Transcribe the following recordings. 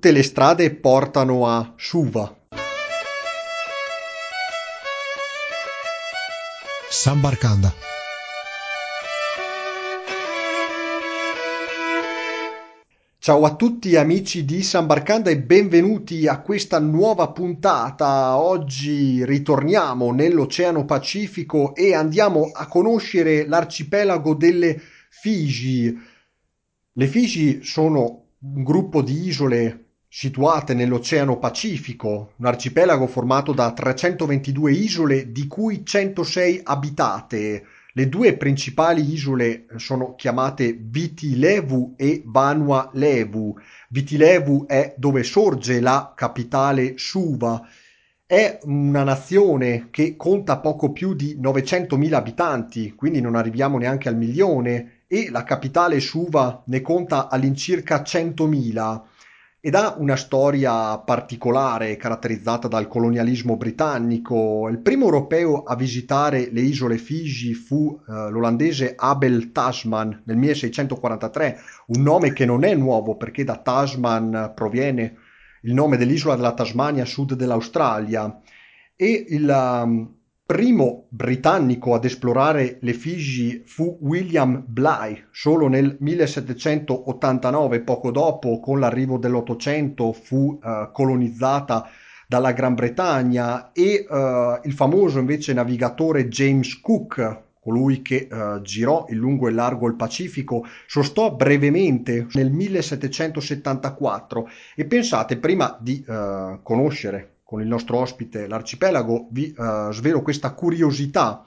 tutte le strade portano a Suva. Sambarkanda. Ciao a tutti amici di San Barcanda e benvenuti a questa nuova puntata. Oggi ritorniamo nell'Oceano Pacifico e andiamo a conoscere l'arcipelago delle Figi. Le Figi sono un gruppo di isole situate nell'Oceano Pacifico, un arcipelago formato da 322 isole di cui 106 abitate. Le due principali isole sono chiamate Viti Levu e Vanua Levu. Viti Levu è dove sorge la capitale Suva. È una nazione che conta poco più di 900.000 abitanti, quindi non arriviamo neanche al milione, e la capitale Suva ne conta all'incirca 100.000 ed ha una storia particolare caratterizzata dal colonialismo britannico. Il primo europeo a visitare le isole Figi fu eh, l'olandese Abel Tasman nel 1643, un nome che non è nuovo perché da Tasman proviene il nome dell'isola della Tasmania a sud dell'Australia e il um, primo britannico ad esplorare le Figi fu William Bligh, solo nel 1789, poco dopo, con l'arrivo dell'Ottocento, fu uh, colonizzata dalla Gran Bretagna e uh, il famoso invece navigatore James Cook, colui che uh, girò in lungo e largo il Pacifico, sostò brevemente nel 1774 e pensate, prima di conoscere con il nostro ospite l'arcipelago, vi uh, svelo questa curiosità.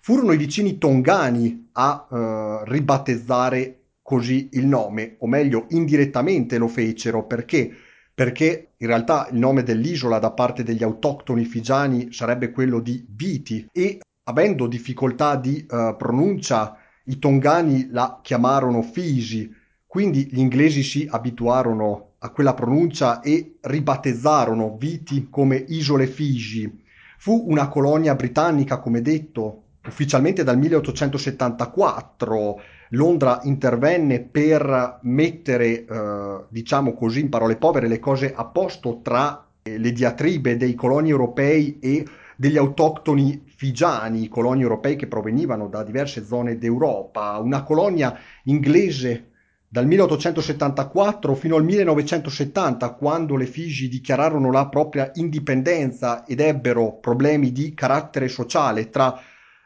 Furono i vicini tongani a uh, ribattezzare così il nome, o meglio, indirettamente lo fecero. Perché? Perché in realtà il nome dell'isola da parte degli autoctoni figiani sarebbe quello di Viti e avendo difficoltà di uh, pronuncia i tongani la chiamarono Fisi, quindi gli inglesi si abituarono a quella pronuncia e ribattezzarono Viti come Isole Figi. Fu una colonia britannica, come detto, ufficialmente dal 1874. Londra intervenne per mettere, eh, diciamo così, in parole povere, le cose a posto tra le diatribe dei coloni europei e degli autoctoni figiani, coloni europei che provenivano da diverse zone d'Europa. Una colonia inglese dal 1874 fino al 1970, quando le Figi dichiararono la propria indipendenza ed ebbero problemi di carattere sociale tra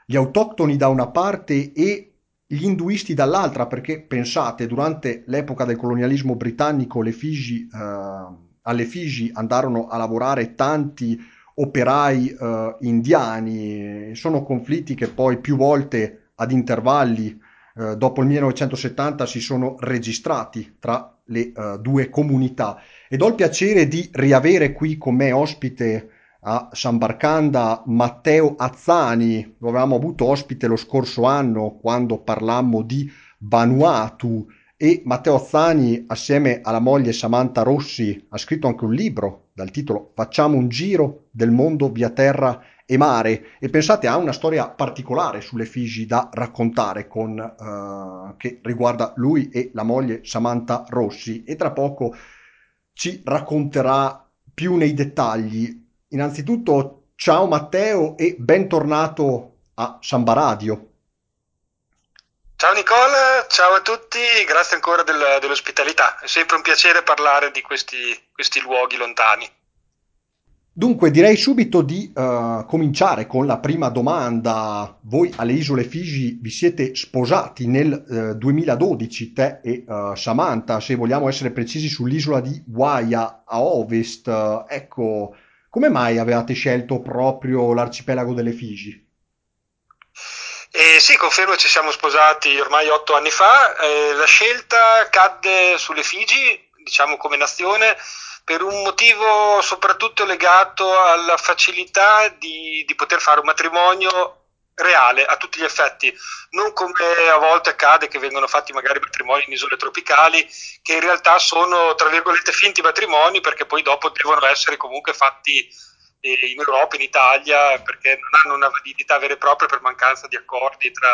gli autoctoni da una parte e gli induisti dall'altra, perché pensate, durante l'epoca del colonialismo britannico le Figi, eh, alle Figi andarono a lavorare tanti operai eh, indiani, sono conflitti che poi più volte ad intervalli eh, dopo il 1970 si sono registrati tra le uh, due comunità. Ed ho il piacere di riavere qui con me ospite a San Barcanda Matteo Azzani, lo avevamo avuto ospite lo scorso anno quando parlammo di Vanuatu. E Matteo Azzani assieme alla moglie Samantha Rossi ha scritto anche un libro dal titolo Facciamo un giro del mondo via terra e mare e pensate ha una storia particolare sulle Figi da raccontare con, uh, che riguarda lui e la moglie Samantha Rossi e tra poco ci racconterà più nei dettagli. Innanzitutto ciao Matteo e bentornato a Samba Radio. Ciao Nicola, ciao a tutti, grazie ancora del, dell'ospitalità. È sempre un piacere parlare di questi, questi luoghi lontani. Dunque direi subito di uh, cominciare con la prima domanda. Voi alle isole Figi vi siete sposati nel uh, eh, 2012, te e uh, Samantha, se vogliamo essere precisi sull'isola di Waia a ovest. ecco, come mai avevate scelto proprio l'arcipelago delle Figi? Eh, sì, confermo ci siamo sposati ormai otto anni fa. Eh, la scelta cadde sulle Figi, diciamo come nazione, per un motivo soprattutto legato alla facilità di, di poter fare un matrimonio reale a tutti gli effetti, non come a volte accade che vengono fatti magari matrimoni in isole tropicali, che in realtà sono tra virgolette finti matrimoni perché poi dopo devono essere comunque fatti eh, in Europa, in Italia, perché non hanno una validità vera e propria per mancanza di accordi tra,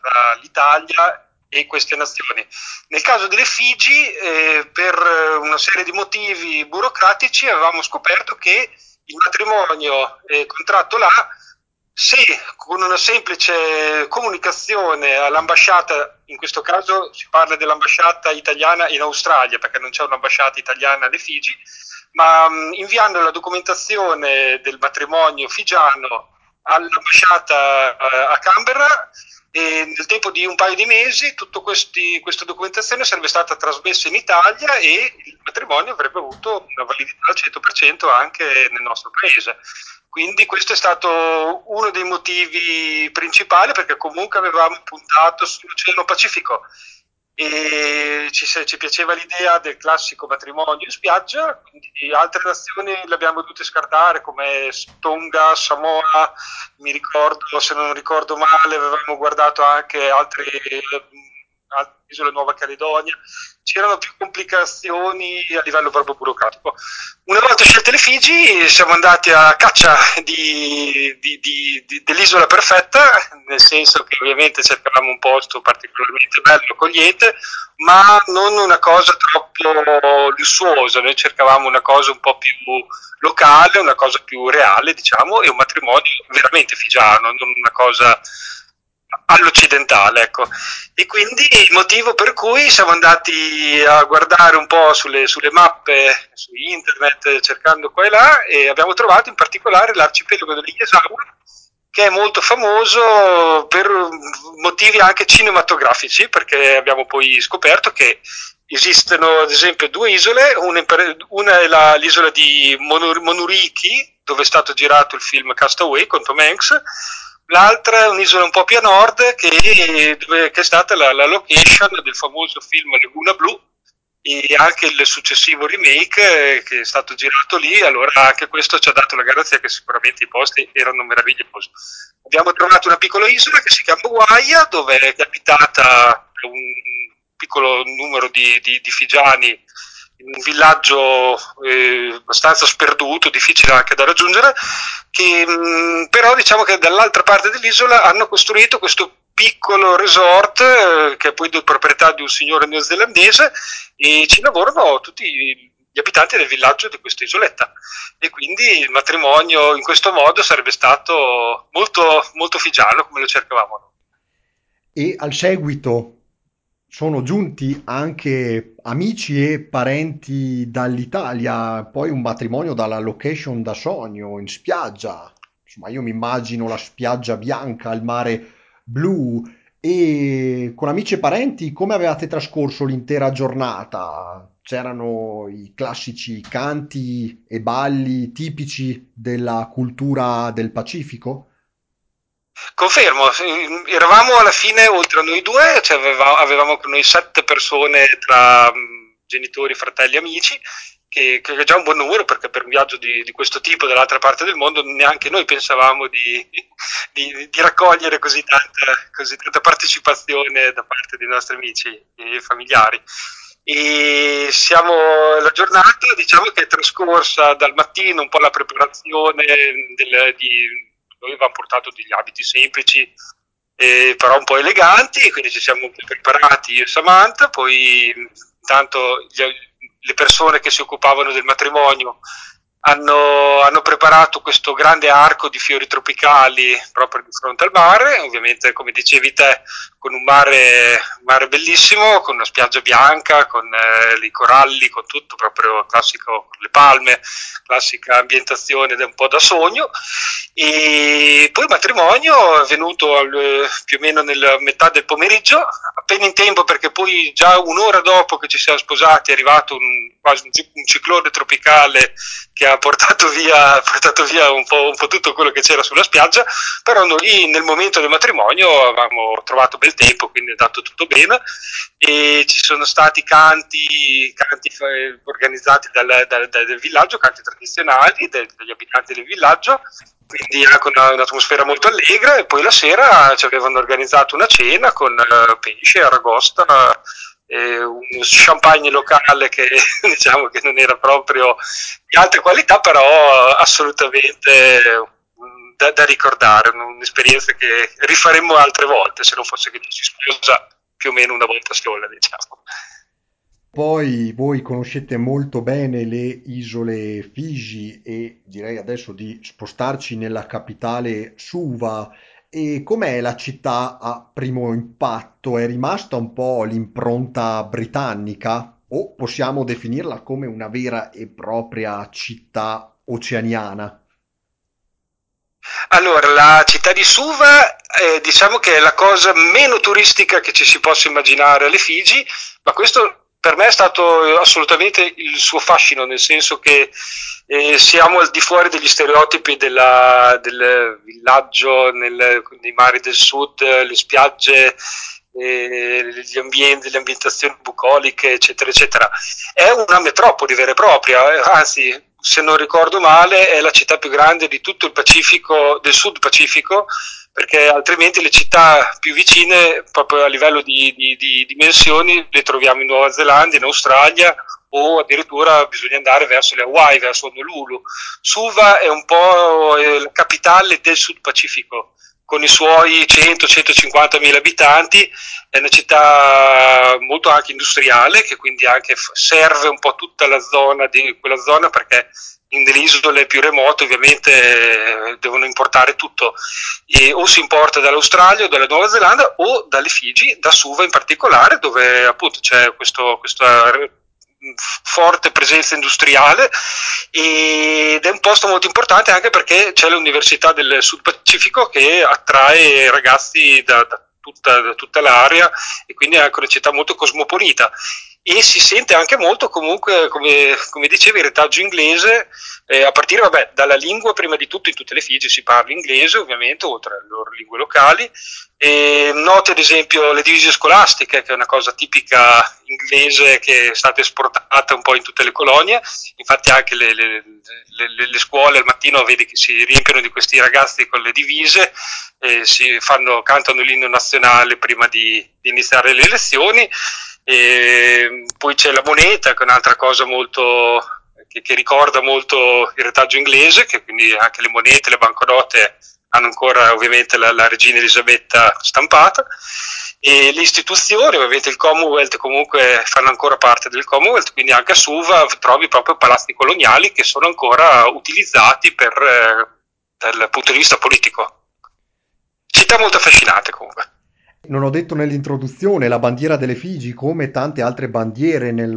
tra l'Italia e queste nazioni. Nel caso delle Figi, eh, per una serie di motivi burocratici, avevamo scoperto che il matrimonio eh, contratto là, se con una semplice comunicazione all'ambasciata, in questo caso si parla dell'ambasciata italiana in Australia, perché non c'è un'ambasciata italiana alle Figi, ma mh, inviando la documentazione del matrimonio figiano all'ambasciata eh, a Canberra, e nel tempo di un paio di mesi tutta questa documentazione sarebbe stata trasmessa in Italia e il matrimonio avrebbe avuto una validità al 100% anche nel nostro paese. Quindi questo è stato uno dei motivi principali perché comunque avevamo puntato sull'Oceano Pacifico e ci, ci, piaceva l'idea del classico matrimonio in spiaggia, quindi altre nazioni le abbiamo dovute scartare come Tonga, Samoa, mi ricordo, se non ricordo male, avevamo guardato anche altre isole Nuova Caledonia, c'erano più complicazioni a livello proprio burocratico. Una volta scelte le Figi siamo andati a caccia di, di, di, dell'isola perfetta, nel senso che ovviamente cercavamo un posto particolarmente bello, accogliente, ma non una cosa troppo lussuosa, noi cercavamo una cosa un po' più locale, una cosa più reale, diciamo, e un matrimonio veramente figiano, non una cosa all'occidentale, ecco. E quindi il motivo per cui siamo andati a guardare un po' sulle, sulle, mappe su internet, cercando qua e là, e abbiamo trovato in particolare l'arcipelago degli Esawa, che è molto famoso per motivi anche cinematografici, perché abbiamo poi scoperto che esistono ad esempio due isole, una è la, l'isola di Monuriki, dove è stato girato il film Castaway con Tom Hanks, L'altra è un'isola un po' più a nord che, che è stata la, la, location del famoso film Laguna Blu e anche il successivo remake eh, che è stato girato lì, allora anche questo ci ha dato la garanzia che sicuramente i posti erano meravigliosi. Abbiamo trovato una piccola isola che si chiama Guaia, dove è abitata un piccolo numero di, di, di figiani in un villaggio eh, abbastanza sperduto, difficile anche da raggiungere, che mh, mm, però diciamo che dall'altra parte dell'isola hanno costruito questo piccolo resort eh, che è poi di proprietà di un signore neozelandese e ci lavorano tutti gli abitanti del villaggio di questa isoletta e quindi il matrimonio in questo modo sarebbe stato molto, molto figiano come lo cercavamo. E al seguito sono giunti anche amici e parenti dall'Italia, poi un matrimonio dalla location da sogno, in spiaggia. Insomma, io mi immagino la spiaggia bianca, il mare blu. E con amici e parenti, come avevate trascorso l'intera giornata? C'erano i classici canti e balli tipici della cultura del Pacifico? Confermo, eravamo alla fine oltre a noi due, cioè avevamo, avevamo con noi sette persone tra mm, genitori, fratelli, amici, che, che, è già un buon numero perché per un viaggio di, di, questo tipo dall'altra parte del mondo neanche noi pensavamo di, di, di raccogliere così tanta, così tanta, partecipazione da parte dei nostri amici e familiari. E siamo, la giornata diciamo che è trascorsa dal mattino un po' la preparazione del, di noi avevamo portato degli abiti semplici, eh, però un po' eleganti, quindi ci siamo preparati io e Samantha, poi intanto le persone che si occupavano del matrimonio hanno, hanno, preparato questo grande arco di fiori tropicali proprio di fronte al mare, ovviamente come dicevi te con un mare, mare bellissimo, con una spiaggia bianca, con eh, i coralli, con tutto proprio classico, con le palme, classica ambientazione un po' da sogno. E poi il matrimonio è venuto al, più o meno nella metà del pomeriggio, appena in tempo perché poi già un'ora dopo che ci siamo sposati è arrivato un, quasi un, un ciclone tropicale che ha portato via, portato via un, po', un, po', tutto quello che c'era sulla spiaggia, però noi nel momento del matrimonio avevamo trovato bel tempo, quindi è andato tutto bene. E ci sono stati canti, canti organizzati dal, dal, dal, villaggio, canti tradizionali del, degli abitanti del villaggio, quindi anche una, un'atmosfera molto allegra. E poi la sera ci avevano organizzato una cena con uh, pesce, aragosta, eh, un champagne locale che diciamo che non era proprio di alta qualità, però assolutamente da, da, ricordare, un'esperienza che rifaremmo altre volte se non fosse che ci si sposa più o meno una volta sola, diciamo. Poi voi conoscete molto bene le isole Figi e direi adesso di spostarci nella capitale Suva. E com'è la città a primo impatto? È rimasta un po' l'impronta britannica o possiamo definirla come una vera e propria città oceaniana? Allora, la città di Suva, eh, diciamo che è la cosa meno turistica che ci si possa immaginare alle Figi, ma questo per me è stato assolutamente il suo fascino, nel senso che eh, siamo al di fuori degli stereotipi della, del villaggio nel, nei mari del sud, le spiagge, eh, gli ambienti, le ambientazioni bucoliche, eccetera, eccetera. È una metropoli vera e propria, eh, anzi, se non ricordo male, è la città più grande di tutto il Pacifico, del Sud Pacifico, perché altrimenti le città più vicine, proprio a livello di, di, di dimensioni, le troviamo in Nuova Zelanda, in Australia o addirittura bisogna andare verso le Hawaii, verso Honolulu. Suva è un po' la capitale del Sud Pacifico, con i suoi 100-150 mila abitanti, è una città molto anche industriale, che quindi anche serve un po' tutta la zona di quella zona perché nelle isole più remote ovviamente eh, devono importare tutto. E o si importa dall'Australia o dalla Nuova Zelanda o dalle Figi, da Suva in particolare dove appunto c'è questo, questa forte presenza industriale ed è un posto molto importante anche perché c'è l'Università del Sud Pacifico che attrae ragazzi da, da tutta, da tutta l'area e quindi è anche una città molto cosmopolita e si sente anche molto comunque, come, come dicevi, il retaggio inglese, eh, a partire vabbè, dalla lingua, prima di tutto in tutte le Figi si parla inglese ovviamente, oltre alle loro lingue locali, e noti ad esempio le divise scolastiche, che è una cosa tipica inglese che è stata esportata un po' in tutte le colonie, infatti anche le, le, le, le scuole al mattino vedi che si riempiono di questi ragazzi con le divise, eh, fanno, cantano l'inno nazionale prima di, di iniziare le lezioni e poi c'è la moneta, che è un'altra cosa molto, che, che, ricorda molto il retaggio inglese, che quindi anche le monete, le banconote hanno ancora ovviamente la, la regina Elisabetta stampata. E le istituzioni, ovviamente il Commonwealth comunque fanno ancora parte del Commonwealth, quindi anche a Suva trovi proprio palazzi coloniali che sono ancora utilizzati per, eh, dal punto di vista politico. Città molto affascinante comunque. Non ho detto nell'introduzione, la bandiera delle Figi, come tante altre bandiere nel,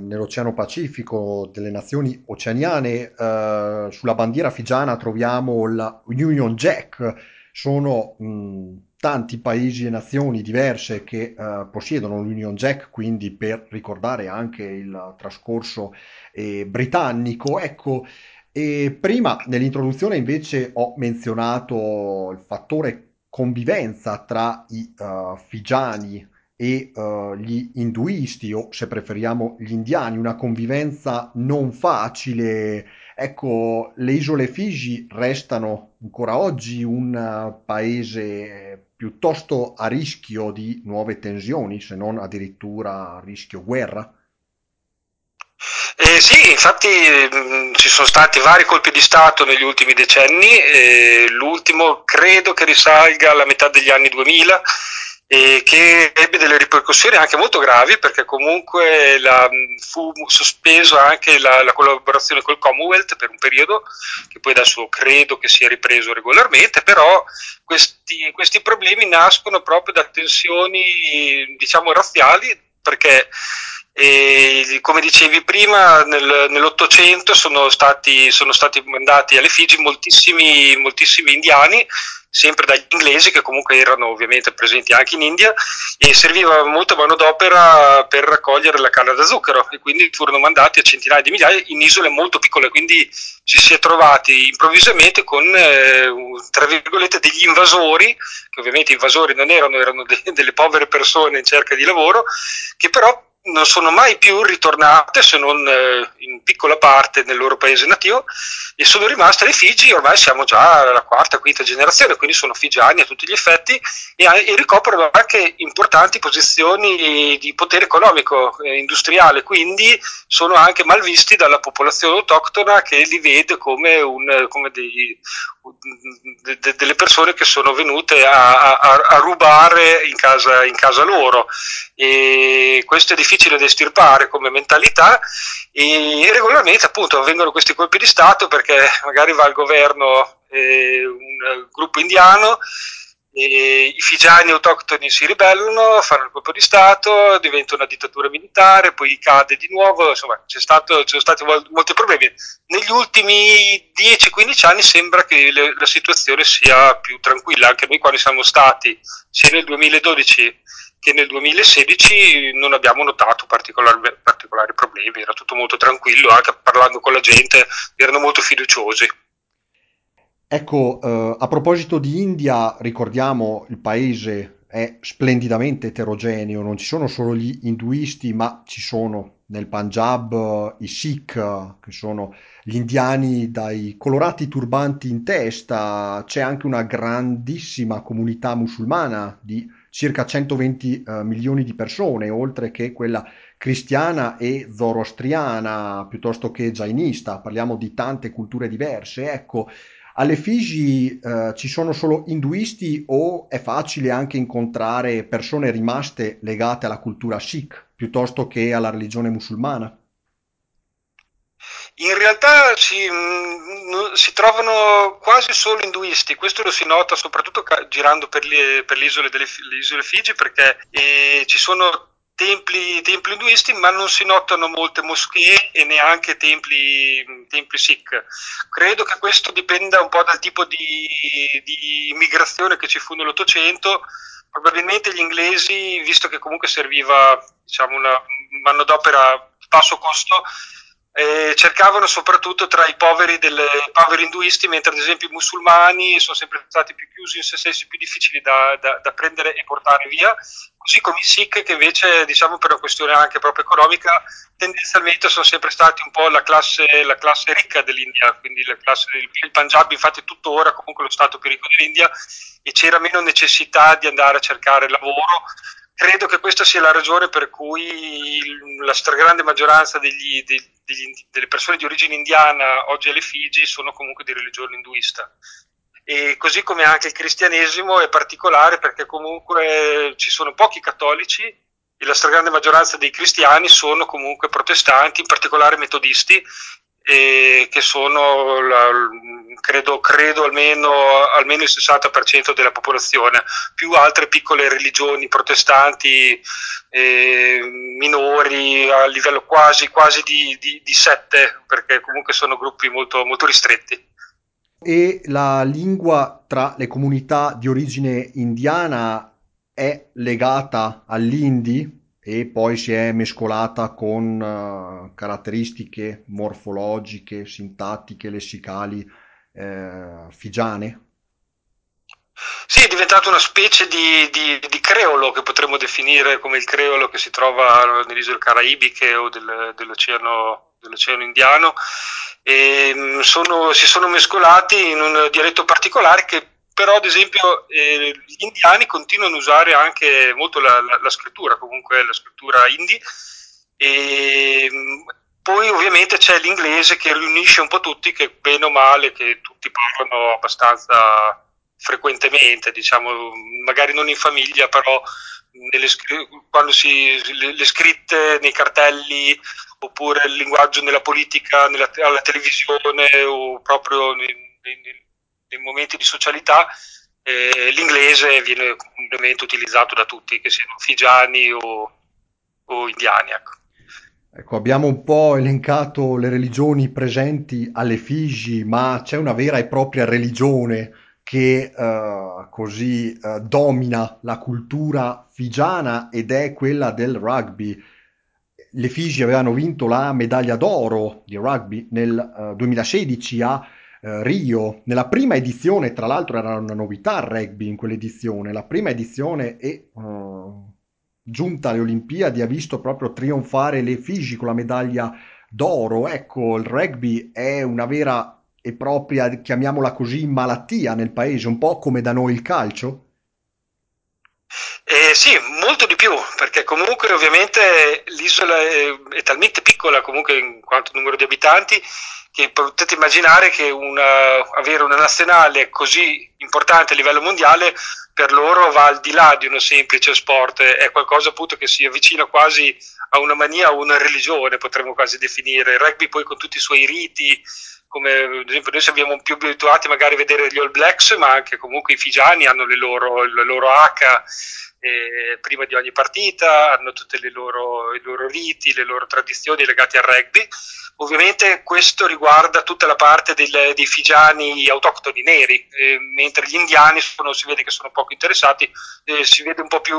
nell'Oceano Pacifico delle nazioni oceaniane, eh, sulla bandiera figiana troviamo la Union Jack. Sono mh, tanti paesi e nazioni diverse che eh, possiedono l'Union Jack, quindi per ricordare anche il trascorso eh, britannico. Ecco, e prima nell'introduzione invece ho menzionato il fattore convivenza tra i uh, figiani e uh, gli induisti o se preferiamo gli indiani, una convivenza non facile. Ecco, le isole Figi restano ancora oggi un uh, paese piuttosto a rischio di nuove tensioni, se non addirittura a rischio guerra. Eh, sì, infatti mh, mm, ci sono stati vari colpi di Stato negli ultimi decenni, eh, l'ultimo credo che risalga alla metà degli anni 2000 e che ebbe delle ripercussioni anche molto gravi perché comunque la, mm, fu sospeso anche la, la, collaborazione col Commonwealth per un periodo che poi adesso credo che sia ripreso regolarmente, però questi, questi problemi nascono proprio da tensioni diciamo razziali perché e come dicevi prima, nel, nell'Ottocento sono stati, sono stati mandati alle Figi moltissimi, moltissimi indiani, sempre dagli inglesi che comunque erano ovviamente presenti anche in India e serviva molta manodopera per raccogliere la canna da zucchero e quindi furono mandati a centinaia di migliaia in isole molto piccole, quindi ci si è trovati improvvisamente con eh, tra virgolette degli invasori, che ovviamente invasori non erano, erano de- delle povere persone in cerca di lavoro, che però non sono mai più ritornate se non eh, in piccola parte nel loro paese nativo e sono rimaste le Figi, ormai siamo già alla quarta, quinta generazione, quindi sono figiani a tutti gli effetti e, e ricoprono anche importanti posizioni di potere economico e industriale, quindi sono anche mal visti dalla popolazione autoctona che li vede come, un, come dei, de, de, delle persone che sono venute a, a, a rubare in casa, in casa, loro. E questo è difficile da estirpare come mentalità. E regolarmente appunto avvengono questi colpi di Stato perché magari va al governo eh, un gruppo indiano e I figiani autoctoni si ribellano, fanno il colpo di Stato, diventa una dittatura militare, poi cade di nuovo, insomma ci sono stati molti problemi. Negli ultimi 10-15 anni sembra che le, la situazione sia più tranquilla, anche noi quando siamo stati sia nel 2012 che nel 2016 non abbiamo notato particolari problemi, era tutto molto tranquillo, anche parlando con la gente erano molto fiduciosi. Ecco, eh, a proposito di India, ricordiamo il paese è splendidamente eterogeneo, non ci sono solo gli induisti, ma ci sono nel Punjab eh, i Sikh, che sono gli indiani dai colorati turbanti in testa, c'è anche una grandissima comunità musulmana di circa 120 eh, milioni di persone, oltre che quella cristiana e zoroastriana, piuttosto che jainista, parliamo di tante culture diverse. Ecco, alle Figi eh, ci sono solo induisti o è facile anche incontrare persone rimaste legate alla cultura Sikh piuttosto che alla religione musulmana? In realtà si, mh, si, trovano quasi solo induisti, questo lo si nota soprattutto girando per le, per le isole, delle, le isole Figi perché eh, ci sono templi, templi induisti, ma non si notano molte moschee e neanche templi, templi sikh. Credo che questo dipenda un po' dal tipo di, di immigrazione che ci fu nell'Ottocento. Probabilmente gli inglesi, visto che comunque serviva diciamo, una manodopera di basso costo, eh, cercavano soprattutto tra i poveri, delle, poveri induisti, mentre ad esempio i musulmani sono sempre stati più chiusi in se stessi, più difficili da, da, da, prendere e portare via, così come i Sikh che invece, diciamo per una questione anche proprio economica, tendenzialmente sono sempre stati un po' la classe, la classe ricca dell'India, quindi la classe del il Punjab infatti tuttora comunque lo stato più ricco dell'India e c'era meno necessità di andare a cercare lavoro credo che questa sia la ragione per cui la stragrande maggioranza degli, degli, delle persone di origine indiana oggi alle Figi sono comunque di religione induista. E così come anche il cristianesimo è particolare perché comunque ci sono pochi cattolici e la stragrande maggioranza dei cristiani sono comunque protestanti, in particolare metodisti, e che sono la, credo, credo almeno, almeno, il 60% della popolazione, più altre piccole religioni protestanti eh, minori a livello quasi, quasi di, di, di, sette, perché comunque sono gruppi molto, molto ristretti. E la lingua tra le comunità di origine indiana è legata all'indi? E poi si è mescolata con uh, caratteristiche morfologiche, sintattiche, lessicali eh, figiane? Sì, è diventato una specie di, di, di, creolo che potremmo definire come il creolo che si trova nelle isole caraibiche o del, dell'oceano, dell'oceano, Indiano. E, mm, sono, si sono mescolati in un dialetto particolare che però ad esempio eh, gli indiani continuano a usare anche molto la, la, la scrittura, comunque la scrittura hindi, e poi ovviamente c'è l'inglese che riunisce un po' tutti, che bene o male, che tutti parlano abbastanza frequentemente, diciamo, magari non in famiglia, però nelle, quando si, le, le, scritte nei cartelli oppure il linguaggio nella politica, nella, alla televisione o proprio nei, nei, nei momenti di socialità eh, l'inglese viene comunemente utilizzato da tutti, che siano figiani o, o indiani. Ecco. Ecco, abbiamo un po' elencato le religioni presenti alle Figi, ma c'è una vera e propria religione che uh, così uh, domina la cultura figiana ed è quella del rugby. Le Figi avevano vinto la medaglia d'oro di rugby nel uh, 2016 a eh, Rio, nella prima edizione, tra l'altro era una novità il rugby in quell'edizione, la prima edizione e uh, giunta alle Olimpiadi ha visto proprio trionfare le Figi con la medaglia d'oro. Ecco, il rugby è una vera e propria, chiamiamola così, malattia nel paese, un po' come da noi il calcio. Eh, sì, molto di più, perché comunque ovviamente l'isola è, è, talmente piccola comunque in quanto numero di abitanti che potete immaginare che una, avere una nazionale così importante a livello mondiale per loro va al di là di uno semplice sport, è qualcosa appunto che si avvicina quasi a una mania, a una religione potremmo quasi definire. Il rugby poi con tutti i suoi riti, come ad esempio noi siamo più abituati magari a vedere gli All Blacks, ma anche comunque i figiani hanno le loro, le loro H eh, prima di ogni partita, hanno tutti i loro riti, le loro tradizioni legate al rugby. Ovviamente questo riguarda tutta la parte del, dei figiani autoctoni neri, eh, mentre gli indiani sono, si vede che sono poco interessati, eh, si vede un po' più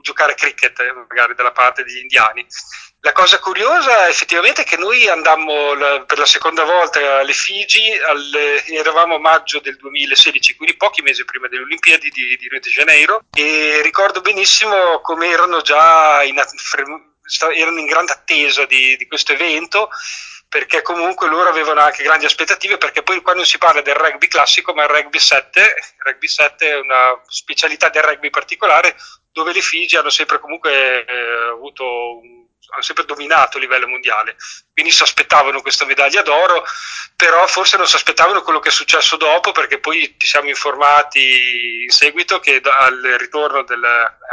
giocare a cricket eh, magari dalla parte degli indiani. La cosa curiosa effettivamente è che noi andammo la, per la seconda volta alle Figi, alle, eravamo a maggio del 2016, quindi pochi mesi prima delle Olimpiadi di, di Rio de Janeiro e ricordo benissimo come erano già in, erano in grande attesa di, di questo evento perché comunque loro avevano anche grandi aspettative perché poi quando si parla del rugby classico ma il rugby 7 il rugby 7 è una specialità del rugby particolare dove le Figi hanno sempre comunque eh, avuto un hanno sempre dominato a livello mondiale, quindi si aspettavano questa medaglia d'oro, però forse non si aspettavano quello che è successo dopo perché poi ci siamo informati in seguito che al ritorno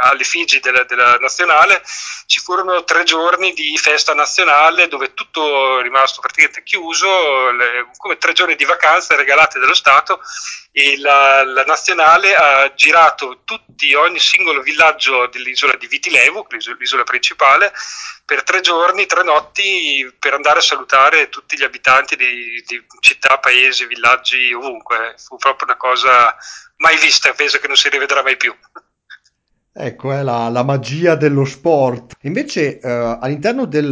alle Figi della, della, nazionale ci furono tre giorni di festa nazionale dove tutto è rimasto praticamente chiuso, le, come tre giorni di vacanze regalate dallo Stato e la, la, nazionale ha girato tutti, ogni singolo villaggio dell'isola di Vitilevu, l'isola principale, per tre giorni, tre notti per andare a salutare tutti gli abitanti di, di città, paesi, villaggi, ovunque. Fu proprio una cosa mai vista, penso che non si rivedrà mai più. Ecco, è la, la magia dello sport. Invece, eh, all'interno del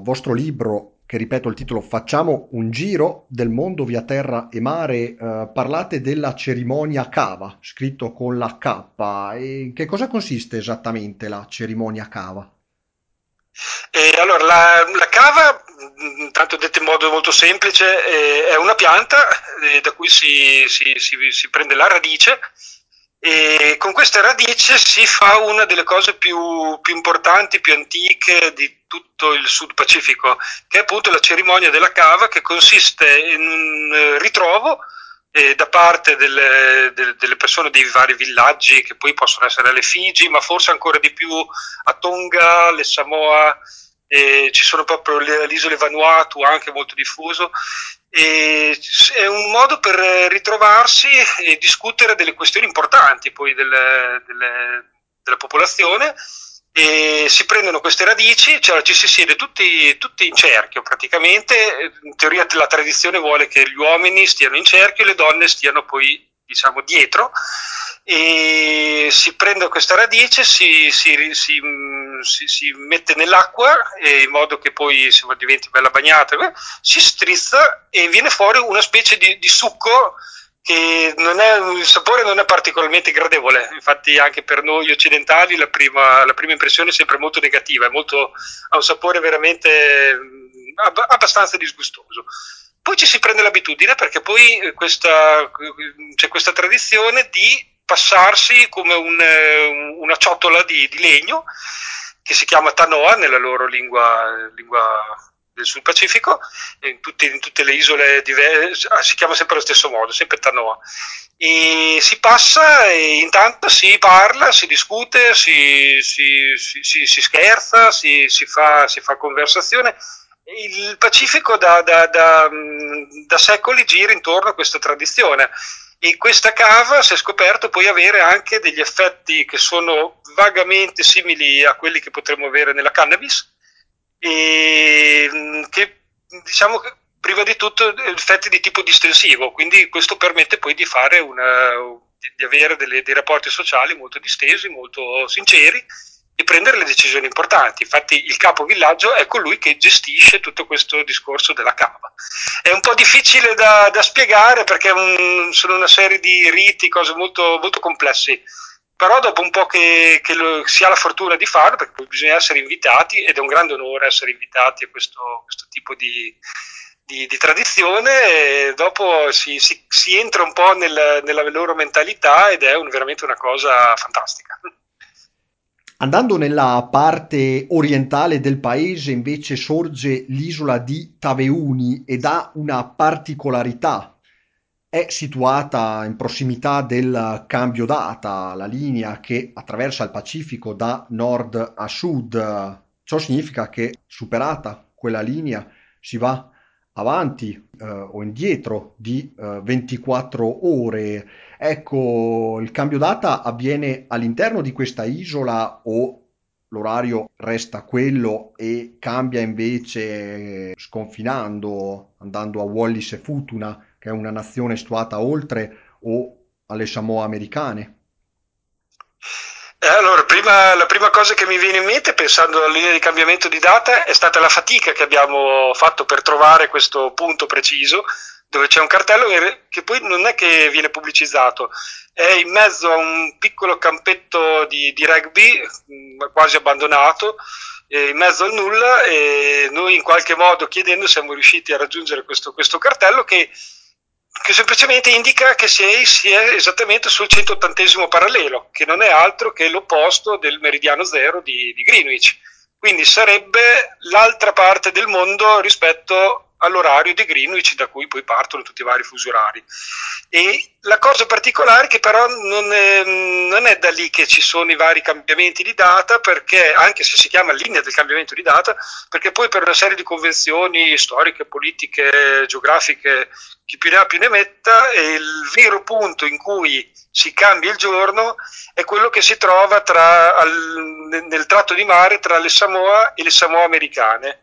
vostro libro che ripeto il titolo Facciamo un giro del mondo via terra e mare, eh, parlate della cerimonia cava, scritto con la K. E in che cosa consiste esattamente la cerimonia cava? E allora, la, la cava, tanto detto in modo molto semplice, è una pianta eh, da cui si, si, si, si prende la radice e con questa radice si fa una delle cose più, più, importanti, più antiche di tutto il Sud Pacifico, che è appunto la cerimonia della cava, che consiste in un ritrovo eh, da parte delle, delle, delle, persone dei vari villaggi, che poi possono essere alle Figi, ma forse ancora di più a Tonga, le Samoa, eh, ci sono proprio le, le isole Vanuatu, anche molto diffuso, e è un modo per ritrovarsi e discutere delle questioni importanti poi delle, della popolazione e si prendono queste radici, cioè ci si siede tutti, tutti, in cerchio praticamente, in teoria la tradizione vuole che gli uomini stiano in cerchio e le donne stiano poi diciamo dietro. E si prende questa radice, si, si, si, si mette nell'acqua in modo che poi se diventi bella bagnata, si strizza e viene fuori una specie di, di succo che è, il sapore non è particolarmente gradevole, infatti anche per noi occidentali la prima, la prima impressione è sempre molto negativa, molto, ha un sapore veramente abbastanza disgustoso. Poi ci si prende l'abitudine perché poi eh, questa, c'è questa tradizione di passarsi come un, eh, una ciotola di, di, legno che si chiama tanoa nella loro lingua, lingua Sud Pacifico, in tutte, in tutte le isole diverse, ah, si chiama sempre allo stesso modo, sempre tanoa. E si passa e intanto si parla, si discute, si, si, si, si scherza, si, fa, fa conversazione il Pacifico da, da, da, da, secoli gira intorno a questa tradizione e questa cava si è scoperto poi avere anche degli effetti che sono vagamente simili a quelli che potremmo avere nella cannabis e che diciamo che prima di tutto effetti di tipo distensivo, quindi questo permette poi di una, di avere delle, dei rapporti sociali molto distesi, molto sinceri e prendere le decisioni importanti. Infatti il capo villaggio è colui che gestisce tutto questo discorso della cava. È un po' difficile da, da spiegare perché un, sono una serie di riti, cose molto, molto complessi, però dopo un po' che, che lo, si ha la fortuna di farlo, perché bisogna essere invitati ed è un grande onore essere invitati a questo, questo tipo di, di, di, tradizione, dopo si, si, si, entra un po' nel, nella loro mentalità ed è un, veramente una cosa fantastica. Andando nella parte orientale del paese invece sorge l'isola di Taveuni ed ha una particolarità. È situata in prossimità del cambio data, la linea che attraversa il Pacifico da nord a sud. Ciò significa che superata quella linea si va avanti eh, o indietro di eh, 24 ore. Ecco, il cambio data avviene all'interno di questa isola o l'orario resta quello e cambia invece sconfinando, andando a Wallis e Futuna, che è una nazione situata oltre, o alle Samoa americane? Eh, allora, prima, la prima cosa che mi viene in mente, pensando alla linea di cambiamento di data, è stata la fatica che abbiamo fatto per trovare questo punto preciso, dove c'è un cartello che poi non è che viene pubblicizzato, è in mezzo a un piccolo campetto di, di rugby, mm, quasi abbandonato, in mezzo al nulla, e noi in qualche modo chiedendo siamo riusciti a raggiungere questo, questo cartello che che semplicemente indica che sei, si è esattamente sul 180 parallelo, che non è altro che l'opposto del meridiano zero di, di Greenwich. Quindi sarebbe l'altra parte del mondo rispetto all'orario di Greenwich da cui poi partono tutti i vari fusi orari. E la cosa particolare è che però non è, non è, da lì che ci sono i vari cambiamenti di data, perché anche se si chiama linea del cambiamento di data, perché poi per una serie di convenzioni storiche, politiche, geografiche, chi più ne ha più ne metta, il vero punto in cui si cambia il giorno è quello che si trova tra, al, nel tratto di mare tra le Samoa e le Samoa americane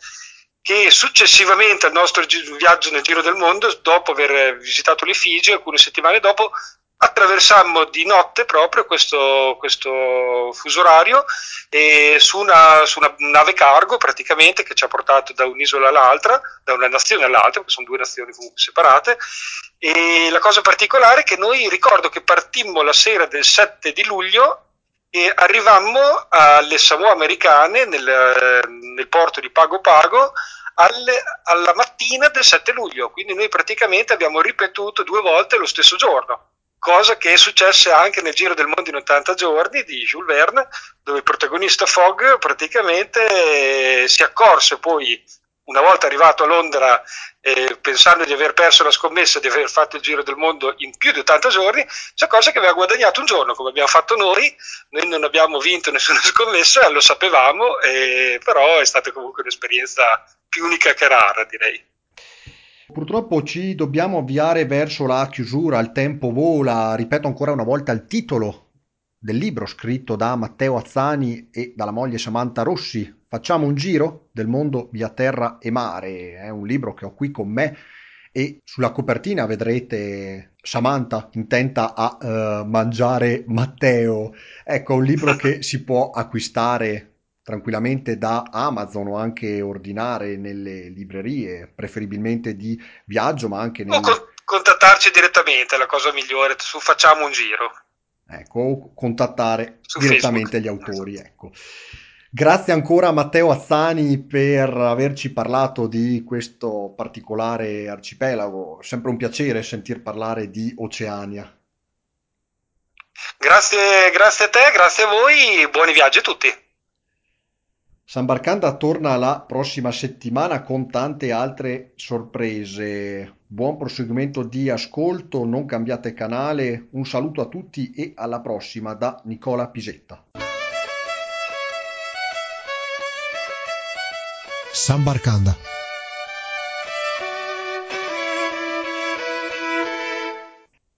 che successivamente al nostro viaggio nel giro del mondo, dopo aver visitato le Figi, alcune settimane dopo, attraversammo di notte proprio questo, questo fuso orario su, una, su una nave cargo praticamente che ci ha portato da un'isola all'altra, da una nazione all'altra, perché sono due nazioni comunque separate. E la cosa particolare è che noi ricordo che partimmo la sera del 7 di luglio e arrivammo alle Samoa americane nel, nel porto di Pago Pago alle, alla mattina del 7 luglio, quindi noi praticamente abbiamo ripetuto due volte lo stesso giorno, cosa che è successa anche nel Giro del Mondo in 80 giorni di Jules Verne, dove il protagonista Fogg praticamente si accorse poi una volta arrivato a Londra eh, pensando di aver perso la scommessa di aver fatto il giro del mondo in più di 80 giorni, si accorse che aveva guadagnato un giorno come abbiamo fatto noi, noi non abbiamo vinto nessuna scommessa, lo sapevamo, eh, però è stata comunque un'esperienza più unica che rara direi. Purtroppo ci dobbiamo avviare verso la chiusura, il tempo vola, ripeto ancora una volta il titolo del libro scritto da Matteo Azzani e dalla moglie Samantha Rossi. Facciamo un giro del mondo via terra e mare. È un libro che ho qui con me e sulla copertina vedrete Samantha intenta a uh, mangiare Matteo. Ecco, un libro che si può acquistare tranquillamente da Amazon o anche ordinare nelle librerie, preferibilmente di viaggio, ma anche nel... O contattarci direttamente, è la cosa migliore, su facciamo un giro. Ecco, o contattare Su direttamente Facebook. gli autori, ecco. Grazie ancora a Matteo Azzani per averci parlato di questo particolare arcipelago. Sempre un piacere sentir parlare di Oceania. Grazie, grazie a te, grazie a voi, buoni viaggi a tutti. San Barcanda torna la prossima settimana con tante altre sorprese. Buon proseguimento di ascolto, non cambiate canale. Un saluto a tutti e alla prossima da Nicola Pisetta. San Barcanda